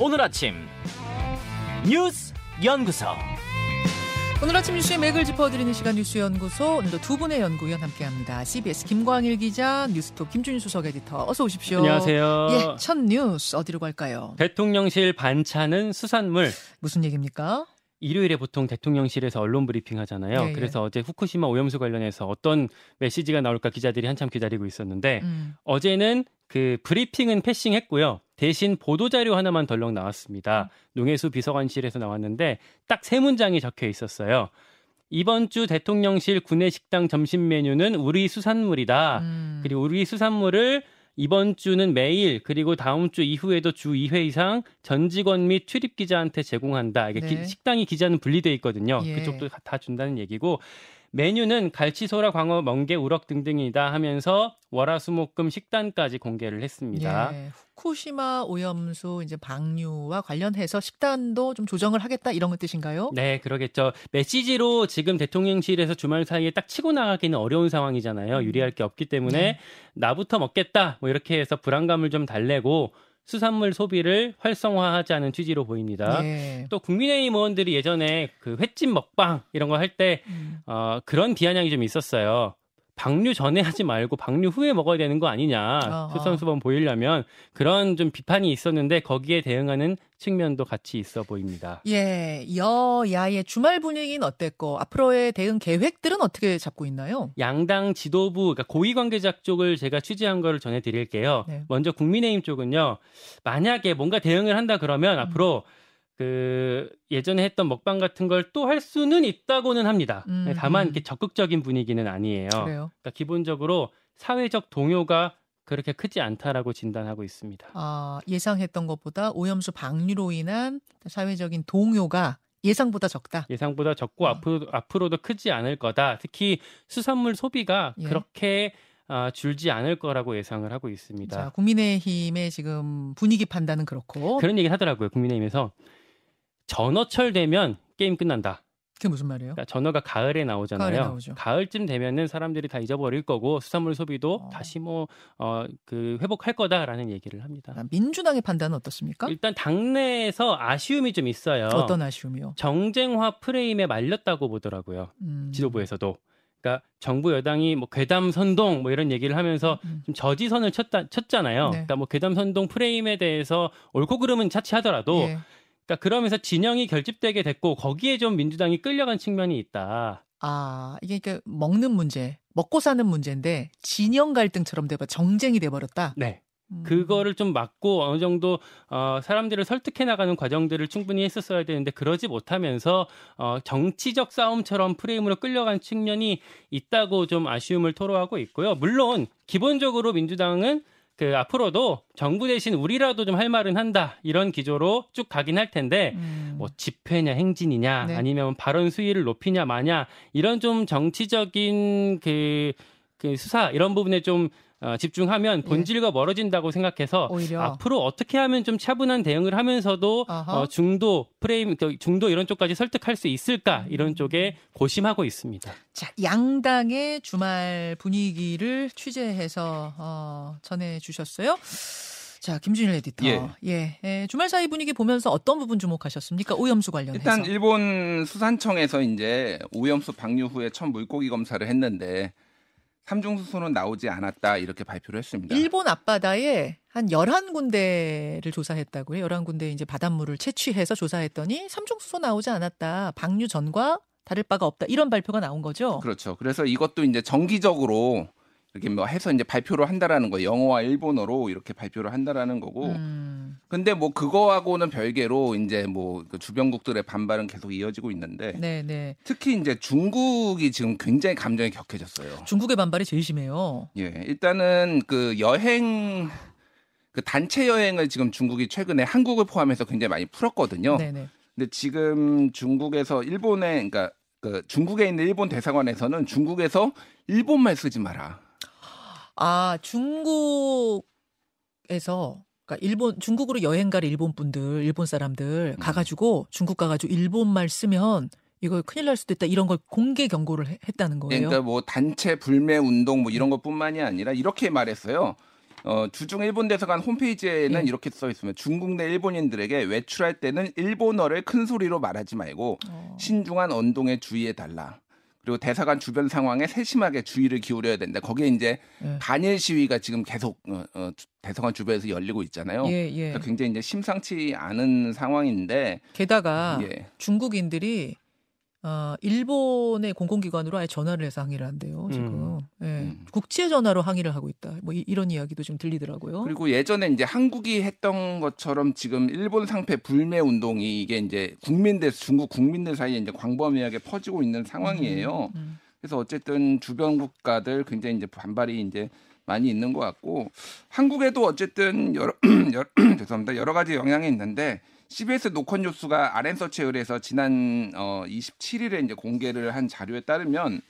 오늘 아침 뉴스 연구소. 오늘 아침 뉴스의 맥을 짚어드리는 시간 뉴스 연구소 오늘도 두 분의 연구위원 함께합니다. CBS 김광일 기자, 뉴스톱 김준일 수석 에디터 어서 오십시오. 안녕하세요. 예, 첫 뉴스 어디로 갈까요? 대통령실 반찬은 수산물. 무슨 얘기입니까? 일요일에 보통 대통령실에서 언론 브리핑 하잖아요. 예, 예. 그래서 어제 후쿠시마 오염수 관련해서 어떤 메시지가 나올까 기자들이 한참 기다리고 있었는데 음, 어제는 그 브리핑은 패싱했고요. 대신 보도자료 하나만 덜렁 나왔습니다. 농해수 비서관실에서 나왔는데 딱 세 문장이 적혀 있었어요. 이번 주 대통령실 구내식당 점심 메뉴는 우리 수산물이다. 음. 그리고 우리 수산물을 이번 주는 매일 그리고 다음 주 이후에도 주 2회 이상 전 직원 및 출입 기자한테 제공한다. 이게 네. 기- 식당이 기자는 분리돼 있거든요. 예. 그쪽도 다- 다 준다는 얘기고 메뉴는 갈치소라, 광어, 멍게, 우럭 등등이다 하면서 월화수목금 식단까지 공개를 했습니다. 예, 후쿠시마 오염수 이제 방류와 관련해서 식단도 좀 조정을 하겠다 이런 것 뜻인가요? 네, 그러겠죠. 메시지로 지금 대통령실에서 주말 사이에 딱 치고 나가기는 어려운 상황이잖아요. 유리할 게 없기 때문에 네. 나부터 먹겠다. 뭐 이렇게 해서 불안감을 좀 달래고 수산물 소비를 활성화하자는 취지로 보입니다. 예. 또 국민의힘 의원들이 예전에 그 횟집 먹방 이런 거 할때 음. 어, 그런 비아냥이 좀 있었어요. 방류 전에 하지 말고 방류 후에 먹어야 되는 거 아니냐. 수선수범 보이려면 그런 좀 비판이 있었는데 거기에 대응하는 측면도 같이 있어 보입니다. 예, 여야의 주말 분위기는 어땠고 앞으로의 대응 계획들은 어떻게 잡고 있나요? 양당 지도부, 그러니까 고위 관계자 쪽을 제가 취재한 거를 전해드릴게요. 네. 먼저 국민의힘 쪽은요, 만약에 뭔가 대응을 한다 그러면 음. 앞으로 그 예전에 했던 먹방 같은 걸 또 할 수는 있다고는 합니다. 음, 네, 다만 음. 이렇게 적극적인 분위기는 아니에요. 그래요. 그러니까 기본적으로 사회적 동요가 그렇게 크지 않다라고 진단하고 있습니다. 아, 예상했던 것보다 오염수 방류로 인한 사회적인 동요가 예상보다 적다. 예상보다 적고 어. 앞으로, 앞으로도 크지 않을 거다. 특히 수산물 소비가 예. 그렇게 아, 줄지 않을 거라고 예상을 하고 있습니다. 자, 국민의힘의 지금 분위기 판단은 그렇고 그런 얘기 하더라고요. 국민의힘에서 전어철 되면 게임 끝난다. 그게 무슨 말이에요? 그러니까 전어가 가을에 나오잖아요. 가을에. 쯤 되면은 사람들이 다 잊어버릴 거고 수산물 소비도 어. 다시 뭐 어 그 회복할 거다라는 얘기를 합니다. 아, 민주당의 판단은 어떻습니까? 일단 당내에서 아쉬움이 좀 있어요. 어떤 아쉬움이요? 정쟁화 프레임에 말렸다고 보더라고요. 음. 지도부에서도. 그러니까 정부 여당이 뭐 괴담 선동 뭐 이런 얘기를 하면서 음. 좀 저지선을 쳤다, 쳤잖아요. 네. 그러니까 뭐 괴담 선동 프레임에 대해서 옳고 그름은 차치하더라도 예. 그러니까 그러면서 진영이 결집되게 됐고 거기에 좀 민주당이 끌려간 측면이 있다. 아, 이게 그러니까 먹는 문제, 먹고 사는 문제인데 진영 갈등처럼 돼버 정쟁이 돼 버렸다. 네. 음. 그거를 좀 막고 어느 정도 어, 사람들을 설득해 나가는 과정들을 충분히 했었어야 되는데 그러지 못하면서 어, 정치적 싸움처럼 프레임으로 끌려간 측면이 있다고 좀 아쉬움을 토로하고 있고요. 물론 기본적으로 민주당은 그 앞으로도 정부 대신 우리라도 좀 할 말은 한다 이런 기조로 쭉 가긴 할 텐데 음. 뭐 집회냐 행진이냐 네. 아니면 발언 수위를 높이냐 마냐 이런 좀 정치적인 그, 그 수사 이런 부분에 좀 어, 집중하면 본질과 멀어진다고 생각해서 예. 오히려. 앞으로 어떻게 하면 좀 차분한 대응을 하면서도. 어, 중도 프레임 그 중도 이런 쪽까지 설득할 수 있을까 음. 이런 쪽에 고심하고 있습니다. 자, 양당의 주말 분위기를 취재해서 어, 전해 주셨어요. 자, 김준일 에디터. 예. 예. 예, 주말 사이 분위기 보면서 어떤 부분 주목하셨습니까? 오염수 관련해서. 일단 일본 수산청에서 이제 오염수 방류 후에 첫 물고기 검사를 했는데 삼중수소는 나오지 않았다 이렇게 발표를 했습니다. 일본 앞바다에 한 11군데를 조사했다고요. 11군데 이제 바닷물을 채취해서 조사했더니 삼중수소 나오지 않았다. 방류 전과 다를 바가 없다. 이런 발표가 나온 거죠. 그렇죠. 그래서 이것도 이제 정기적으로 이렇게 뭐 해서 이제 발표를 한다라는 거예요. 영어와 일본어로 이렇게 발표를 한다라는 거고. 음, 근데 뭐 그거하고는 별개로 이제 뭐그 주변국들의 반발은 계속 이어지고 있는데 네, 네. 특히 이제 중국이 지금 굉장히 감정이 격해졌어요. 중국의 반발이 제일 심해요. 예, 일단은 그 여행 그 단체 여행을 지금 중국이 최근에 한국을 포함해서 굉장히 많이 풀었거든요. 네, 네. 근데 지금 중국에서 일본에 그러니까 그 중국에 있는 일본 대사관에서는 중국에서 일본말 쓰지 마라. 아, 중국에서 그러니까 일본 중국으로 여행 갈 일본 분들, 일본 사람들 음. 가가지고 중국 가 가지고 일본말 쓰면 이거 큰일 날 수도 있다 이런 걸 공개 경고를 해- 했다는 거예요. 그러니까 뭐 단체 불매 운동 뭐 이런 것뿐만이 아니라 이렇게 말했어요. 어, 주중 일본 대사관 홈페이지에는 예. 이렇게 써 있으면 중국 내 일본인들에게 외출할 때는 일본어를 큰 소리로 말하지 말고 어. 신중한 언동에 주의해 달라. 그리고 대사관 주변 상황에 세심하게 주의를 기울여야 된다. 거기에 이제 예. 반일 시위가 지금 계속 어, 어, 주- 대사관 주변에서 열리고 있잖아요. 예, 예. 그러니까 굉장히 이제 심상치 않은 상황인데 게다가 예. 중국인들이 어, 일본의 공공기관으로 아예 전화를 해서 항의를 한대요. 지금 예. 음. 국제 전화로 항의를 하고 있다. 뭐 이, 런 이야기도 좀 들리더라고요. 그리고 예전에 이제 한국이 했던 것처럼 지금 일본 상패 불매 운동이 이게 이제 국민들 중국 국민들 사이에 이제 광범위하게 퍼지고 있는 상황이에요. 음. 그래서 어쨌든 주변 국가들 굉장히 이제 반발이 이제 많이 있는 것 같고 한국에도 어쨌든 여러, 여러 죄송합니다 여러 가지 영향이 있는데 CBS 노컷 뉴스가 아랜 서치에 의해서 지난 어 27일에 이제 공개를 한 자료에 따르면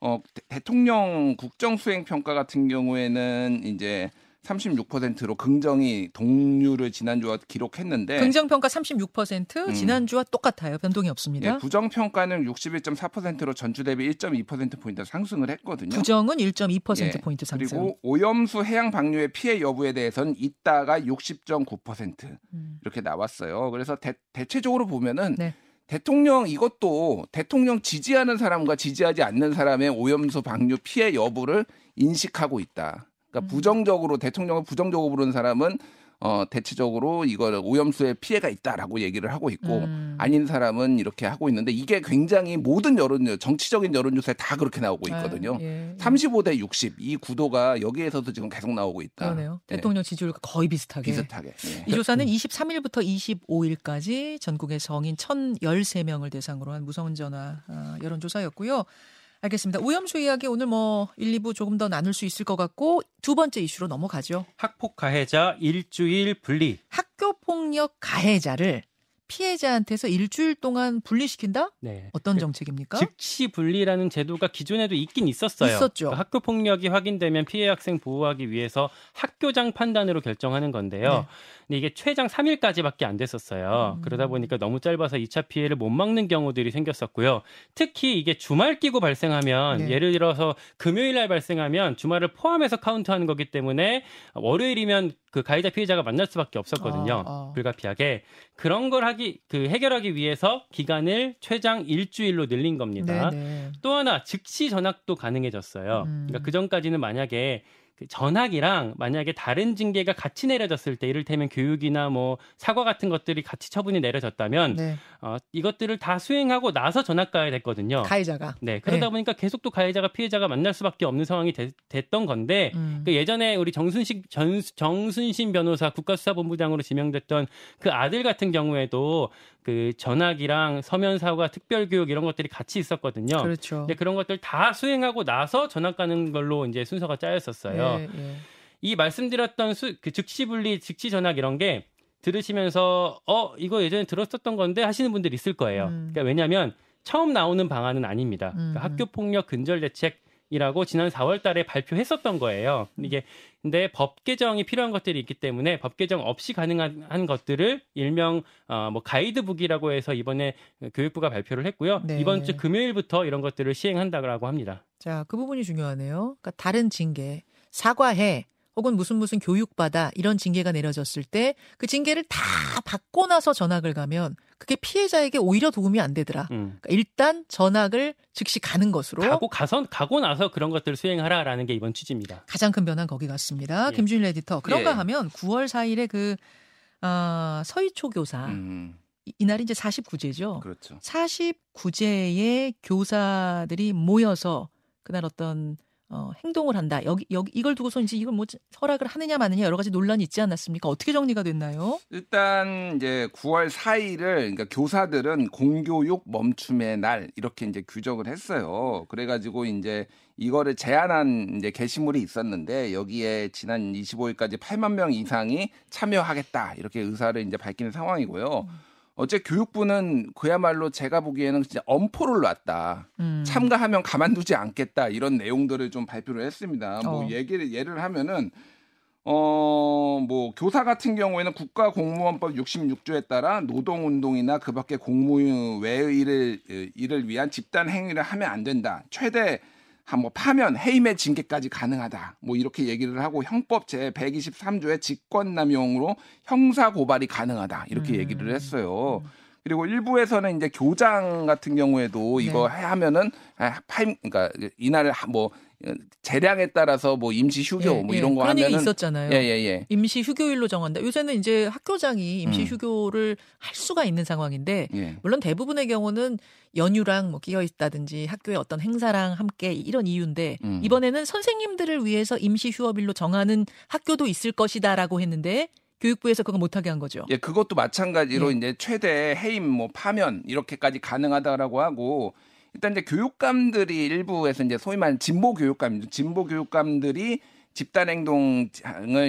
어 대- 대통령 국정 수행 평가 같은 경우에는 이제 36%로 긍정이 동률을 지난주와 기록했는데 긍정 평가 36% 음. 지난주와 똑같아요. 변동이 없습니다. 예, 부정 평가는 61.4%로 전주 대비 1.2% 포인트 상승을 했거든요. 부정은 1.2% 예, 포인트 상승. 그리고 오염수 해양 방류의 피해 여부에 대해서는 있다가 60.9% 음. 이렇게 나왔어요. 그래서 대, 대체적으로 보면은 네. 대통령 이것도 대통령 지지하는 사람과 지지하지 않는 사람의 오염수 방류 피해 여부를 인식하고 있다. 그러니까 음. 부정적으로 대통령을 부정적으로 부르는 사람은 어 대체적으로 이걸 오염수에 피해가 있다라고 얘기를 하고 있고 음. 아닌 사람은 이렇게 하고 있는데 이게 굉장히 모든 여론 정치적인 여론조사에 다 그렇게 나오고 있거든요. 아, 예. 35대 60 이 구도가 여기에서도 지금 계속 나오고 있다. 그러네요. 네, 대통령 지지율과 거의 비슷하게. 비슷하게. 예. 이 조사는 23일부터 25일까지 전국의 성인 1,013명을 대상으로 한 무선 전화 아, 여론조사였고요. 알겠습니다. 오염수 이야기 오늘 뭐 1, 2부 조금 더 나눌 수 있을 것 같고 두 번째 이슈로 넘어가죠. 학폭 가해자 일주일 분리. 학교 폭력 가해자를 피해자한테서 일주일 동안 분리시킨다? 네. 어떤 그 정책입니까? 즉시 분리라는 제도가 기존에도 있긴 있었어요. 있었죠. 그러니까 학교 폭력이 확인되면 피해 학생 보호하기 위해서 학교장 판단으로 결정하는 건데요. 네. 근데 이게 최장 3일까지밖에 안 됐었어요. 음. 그러다 보니까 너무 짧아서 2차 피해를 못 막는 경우들이 생겼었고요. 특히 이게 주말 끼고 발생하면 네. 예를 들어서 금요일 날 발생하면 주말을 포함해서 카운트하는 거기 때문에 월요일이면 그 가해자 피해자가 만날 수밖에 없었거든요. 아, 아. 불가피하게 그런 걸 하기 그 해결하기 위해서 기간을 최장 일주일로 늘린 겁니다. 네네. 또 하나 즉시 전학도 가능해졌어요. 음. 그러니까 그 전까지는 만약에 그 전학이랑 만약에 다른 징계가 같이 내려졌을 때 이를테면 교육이나 뭐 사과 같은 것들이 같이 처분이 내려졌다면 네. 어, 이것들을 다 수행하고 나서 전학 가야 됐거든요. 가해자가. 네 그러다 네. 보니까 계속 또 가해자가 피해자가 만날 수밖에 없는 상황이 되- 됐던 건데 음. 그 예전에 우리 정순식 전, 정순신 변호사 국가수사본부장으로 지명됐던 그 아들 같은 경우에도 그 전학이랑 서면 사과, 특별 교육 이런 것들이 같이 있었거든요. 그렇죠. 근데 그런 것들 다 수행하고 나서 전학 가는 걸로 이제 순서가 짜였었어요. 예, 예. 이 말씀드렸던 수, 그 즉시 분리, 즉시 전학 이런 게 들으시면서 어 이거 예전에 들었었던 건데 하시는 분들 있을 거예요. 음. 그러니까 왜냐하면 처음 나오는 방안은 아닙니다. 음, 그러니까 음. 학교 폭력 근절 대책. 이라고 지난 4월 달에 발표했었던 거예요. 이게 근데 법 개정이 필요한 것들이 있기 때문에 법 개정 없이 가능한 한 것들을 일명 어, 뭐 가이드북이라고 해서 이번에 교육부가 발표를 했고요. 네. 이번 주 금요일부터 이런 것들을 시행한다고 합니다. 자, 그 부분이 중요하네요. 그러니까 다른 징계, 사과해, 혹은 무슨 무슨 교육받아 이런 징계가 내려졌을 때 그 징계를 다 받고 나서 전학을 가면 그게 피해자에게 오히려 도움이 안 되더라. 음. 그러니까 일단 전학을 즉시 가는 것으로 가고 가서 가고 나서 그런 것들을 수행하라라는 게 이번 취지입니다. 가장 큰 변화는 거기 같습니다. 예. 김준일 에디터. 그런가 예. 하면 9월 4일에 그 아, 서희초 교사 음, 이- 이날이 이제 49제죠. 그렇죠. 49제의 교사들이 모여서 그날 어떤 어, 행동을 한다. 여기 여기 이걸 두고서 이제 이걸 뭐 허락을 하느냐 마느냐 여러 가지 논란이 있지 않았습니까? 어떻게 정리가 됐나요? 일단 이제 9월 4일을 그러니까 교사들은 공교육 멈춤의 날 이렇게 이제 규정을 했어요. 그래가지고 이제 이거를 제안한 이제 게시물이 있었는데 여기에 지난 25일까지 8만 명 이상이 참여하겠다 이렇게 의사를 이제 밝히는 상황이고요. 어제 교육부는 그야말로 제가 보기에는 진짜 엄포를 놨다. 음. 참가하면 가만두지 않겠다 이런 내용들을 좀 발표를 했습니다. 뭐 어. 얘기를 예를 하면은 어 뭐 교사 같은 경우에는 국가공무원법 66조에 따라 노동운동이나 그 밖에 공무 외의 일을 일을 위한 집단 행위를 하면 안 된다. 최대 한뭐 파면 해임의 징계까지 가능하다. 뭐 이렇게 얘기를 하고 형법 제 123조의 직권남용으로 형사 고발이 가능하다. 이렇게 음. 얘기를 했어요. 그리고 일부에서는 이제 교장 같은 경우에도 이거 네. 하면은 아, 파임 그러니까 이날 뭐 재량에 따라서 뭐 임시 휴교 예, 뭐 예. 이런 거 그런 얘기 하면은 있었잖아요. 예 예 예. 임시 휴교일로 정한다. 요새는 이제 학교장이 임시 음. 휴교를 할 수가 있는 상황인데 예. 물론 대부분의 경우는 연휴랑 뭐 끼어 있다든지 학교의 어떤 행사랑 함께 이런 이유인데 음. 이번에는 선생님들을 위해서 임시 휴업일로 정하는 학교도 있을 것이다라고 했는데 교육부에서 그거 못하게 한 거죠. 예, 그것도 마찬가지로 예. 이제 최대 해임 뭐 파면 이렇게까지 가능하다라고 하고 일단 이제 교육감들이 일부에서 이제 소위 말하는 진보 교육감, 진보 교육감들이 집단 행동을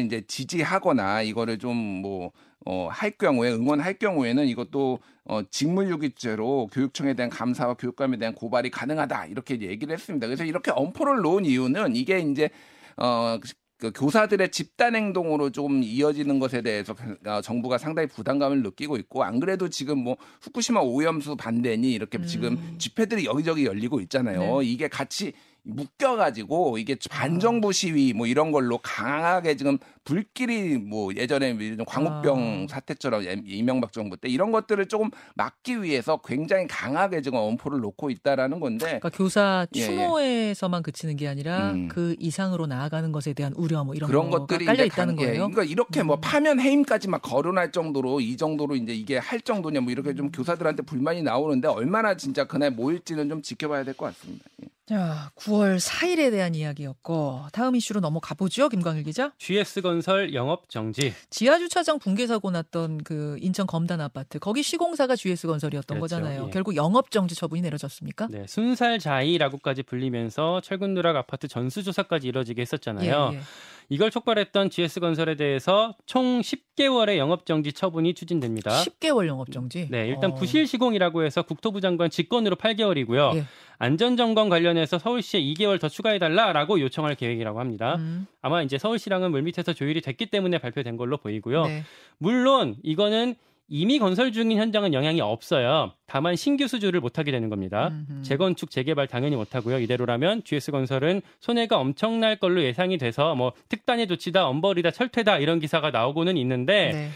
이제 지지하거나 이거를 좀뭐 어, 할 경우에 응원할 경우에는 이것도 어, 직무유기죄로 교육청에 대한 감사와 교육감에 대한 고발이 가능하다 이렇게 얘기를 했습니다. 그래서 이렇게 엄포를 놓은 이유는 이게 이제 어, 그 교사들의 집단 행동으로 조금 이어지는 것에 대해서 어, 정부가 상당히 부담감을 느끼고 있고 안 그래도 지금 뭐 후쿠시마 오염수 반대니 이렇게 지금 집회들이 여기저기 열리고 있잖아요. 네. 이게 같이 묶여가지고 이게 반정부 시위 뭐 이런 걸로 강하게 지금 불길이 뭐 예전에 광우병 아. 사태처럼 예- 이명박 정부 때 이런 것들을 조금 막기 위해서 굉장히 강하게 지금 엄포를 놓고 있다라는 건데 그러니까 교사 예, 예. 추모에서만 그치는 게 아니라 음. 그 이상으로 나아가는 것에 대한 우려 뭐 이런 그런 것들이 깔려 있다는 강- 예, 거예요. 그러니까 이렇게 뭐 음. 파면 해임까지 막 거론할 정도로 이 정도로 이제 이게 할 정도냐 뭐 이렇게 음. 좀 교사들한테 불만이 나오는데 얼마나 진짜 그날 모일지는 좀 지켜봐야 될 것 같습니다. 예. 자, 9월 4일에 대한 이야기였고 다음 이슈로 넘어가 보죠. 김광일 기자. GS 건설 영업 정지. 지하 주차장 붕괴 사고 났던 그 인천 검단 아파트 거기 시공사가 GS 건설이었던 그렇죠. 거잖아요. 예. 결국 영업 정지 처분이 내려졌습니까? 네, 순살자이라고까지 불리면서 철근 누락 아파트 전수 조사까지 이뤄지게 했었잖아요. 예, 예. 이걸 촉발했던 GS건설에 대해서 총 10개월의 영업정지 처분이 추진됩니다. 10개월 영업 정지. 네, 일단 어. 부실 시공이라고 해서 국토부 장관 직권으로 8개월이고요. 예. 안전점검 관련해서 서울시에 2개월 더 추가해달라라고 요청할 계획이라고 합니다. 음, 아마 이제 서울시랑은 물밑에서 조율이 됐기 때문에 발표된 걸로 보이고요. 네. 물론 이거는 이미 건설 중인 현장은 영향이 없어요. 다만 신규 수주를 못하게 되는 겁니다. 음흠. 재건축 재개발 당연히 못하고요. 이대로라면 GS건설은 손해가 엄청날 걸로 예상이 돼서 뭐 특단의 조치다, 엄벌이다, 철퇴다 이런 기사가 나오고는 있는데 네.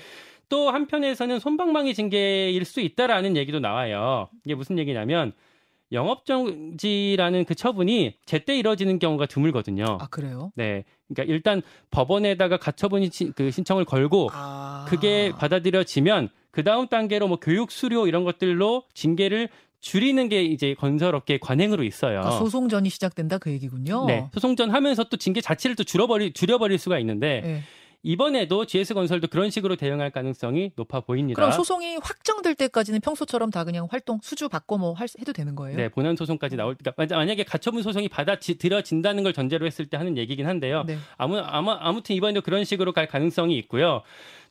또 한편에서는 손방망이 징계일 수 있다라는 얘기도 나와요. 이게 무슨 얘기냐면 영업정지라는 그 처분이 제때 이뤄지는 경우가 드물거든요. 아 그래요? 네, 그러니까 일단 법원에다가 가처분 신- 그 신청을 걸고 아. 그게 받아들여지면 그 다음 단계로 뭐 교육 수료 이런 것들로 징계를 줄이는 게 이제 건설업계 관행으로 있어요. 그러니까 소송전이 시작된다 그 얘기군요. 네, 소송전 하면서 또 징계 자체를 또 줄여버리 줄여버릴 수가 있는데 예. 이번에도 GS건설도 그런 식으로 대응할 가능성이 높아 보입니다. 그럼 소송이 확정될 때까지는 평소처럼 다 그냥 활동 수주 받고 뭐 할, 해도 되는 거예요? 네, 본안 소송까지 나올 그러니까 만약- 만약에 가처분 소송이 받아들여진다는 걸 전제로 했을 때 하는 얘기긴 한데요. 네. 아무 아마 아무튼 이번에도 그런 식으로 갈 가능성이 있고요.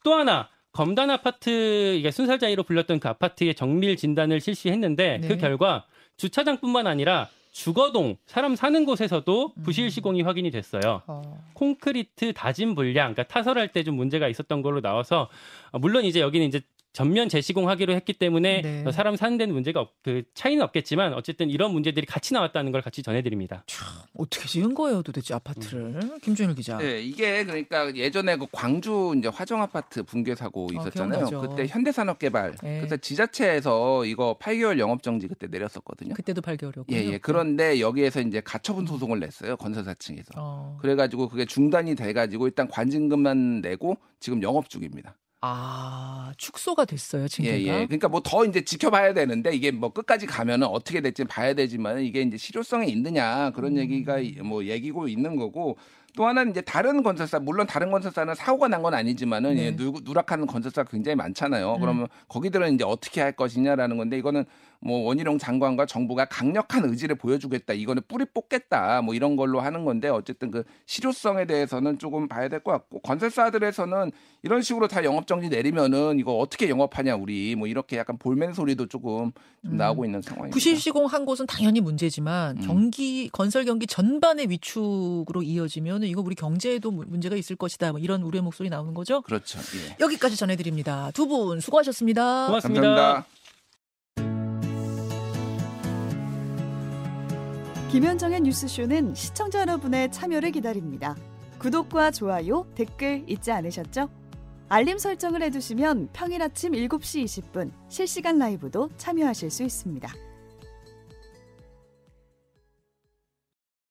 또 하나 검단 아파트 이게 순살자이로 불렸던 그 아파트의 정밀 진단을 실시했는데 네. 그 결과 주차장뿐만 아니라 주거동 사람 사는 곳에서도 부실 시공이 확인이 됐어요. 어. 콘크리트 다짐 불량, 그러니까 타설할 때 좀 문제가 있었던 걸로 나와서 어, 물론 이제 여기는 이제 전면 재시공하기로 했기 때문에 네. 어, 사람 사는 데는 문제가 없, 그 차이는 없겠지만 어쨌든 이런 문제들이 같이 나왔다는 걸 같이 전해드립니다. 어떻게 지은 거예요, 도대체 아파트를? 김준일 기자. 네, 이게 그러니까 예전에 그 광주 이제 화정 아파트 붕괴 사고 어, 있었잖아요. 기억나죠. 그때 현대산업개발 네. 그래서 지자체에서 이거 8개월 영업 정지 그때 내렸었거든요. 그때도 8개월이었고. 예, 예. 그런데 여기에서 이제 가처분 소송을 냈어요. 건설사 층에서. 어. 그래가지고 그게 중단이 돼가지고 일단 관징금만 내고 지금 영업 중입니다. 아, 축소가 됐어요, 징계가. 예, 예. 그러니까 뭐 더 이제 지켜봐야 되는데 이게 뭐 끝까지 가면은 어떻게 될지 봐야 되지만 이게 이제 실효성이 있느냐 그런 음. 얘기가 이- 뭐 얘기고 있는 거고 또 하나는 이제 다른 건설사 물론 다른 건설사는 사고가 난 건 아니지만은 네. 예, 누, 누락하는 건설사 가 굉장히 많잖아요. 음. 그러면 거기들은 이제 어떻게 할 것이냐라는 건데 이거는 뭐 원희룡 장관과 정부가 강력한 의지를 보여주겠다. 이거는 뿌리 뽑겠다. 뭐 이런 걸로 하는 건데 어쨌든 그 실효성에 대해서는 조금 봐야 될 것 같고 건설사들에서는 이런 식으로 다 영업 정지 내리면은 이거 어떻게 영업하냐 우리 뭐 이렇게 약간 볼멘 소리도 조금 좀 음. 나오고 있는 상황입니다. 부실 시공한 곳은 당연히 문제지만 음. 경기 건설 경기 전반의 위축으로 이어지면 이거 우리 경제에도 무- 문제가 있을 것이다. 뭐 이런 우려의 목소리 나오는 거죠. 그렇죠. 예. 여기까지 전해드립니다. 두 분 수고하셨습니다. 고맙습니다. 감사합니다. 김현정의 뉴스쇼는 시청자 여러분의 참여를 기다립니다. 구독과 좋아요, 댓글 잊지 않으셨죠? 알림 설정을 해두시면 평일 아침 7시 20분 실시간 라이브도 참여하실 수 있습니다.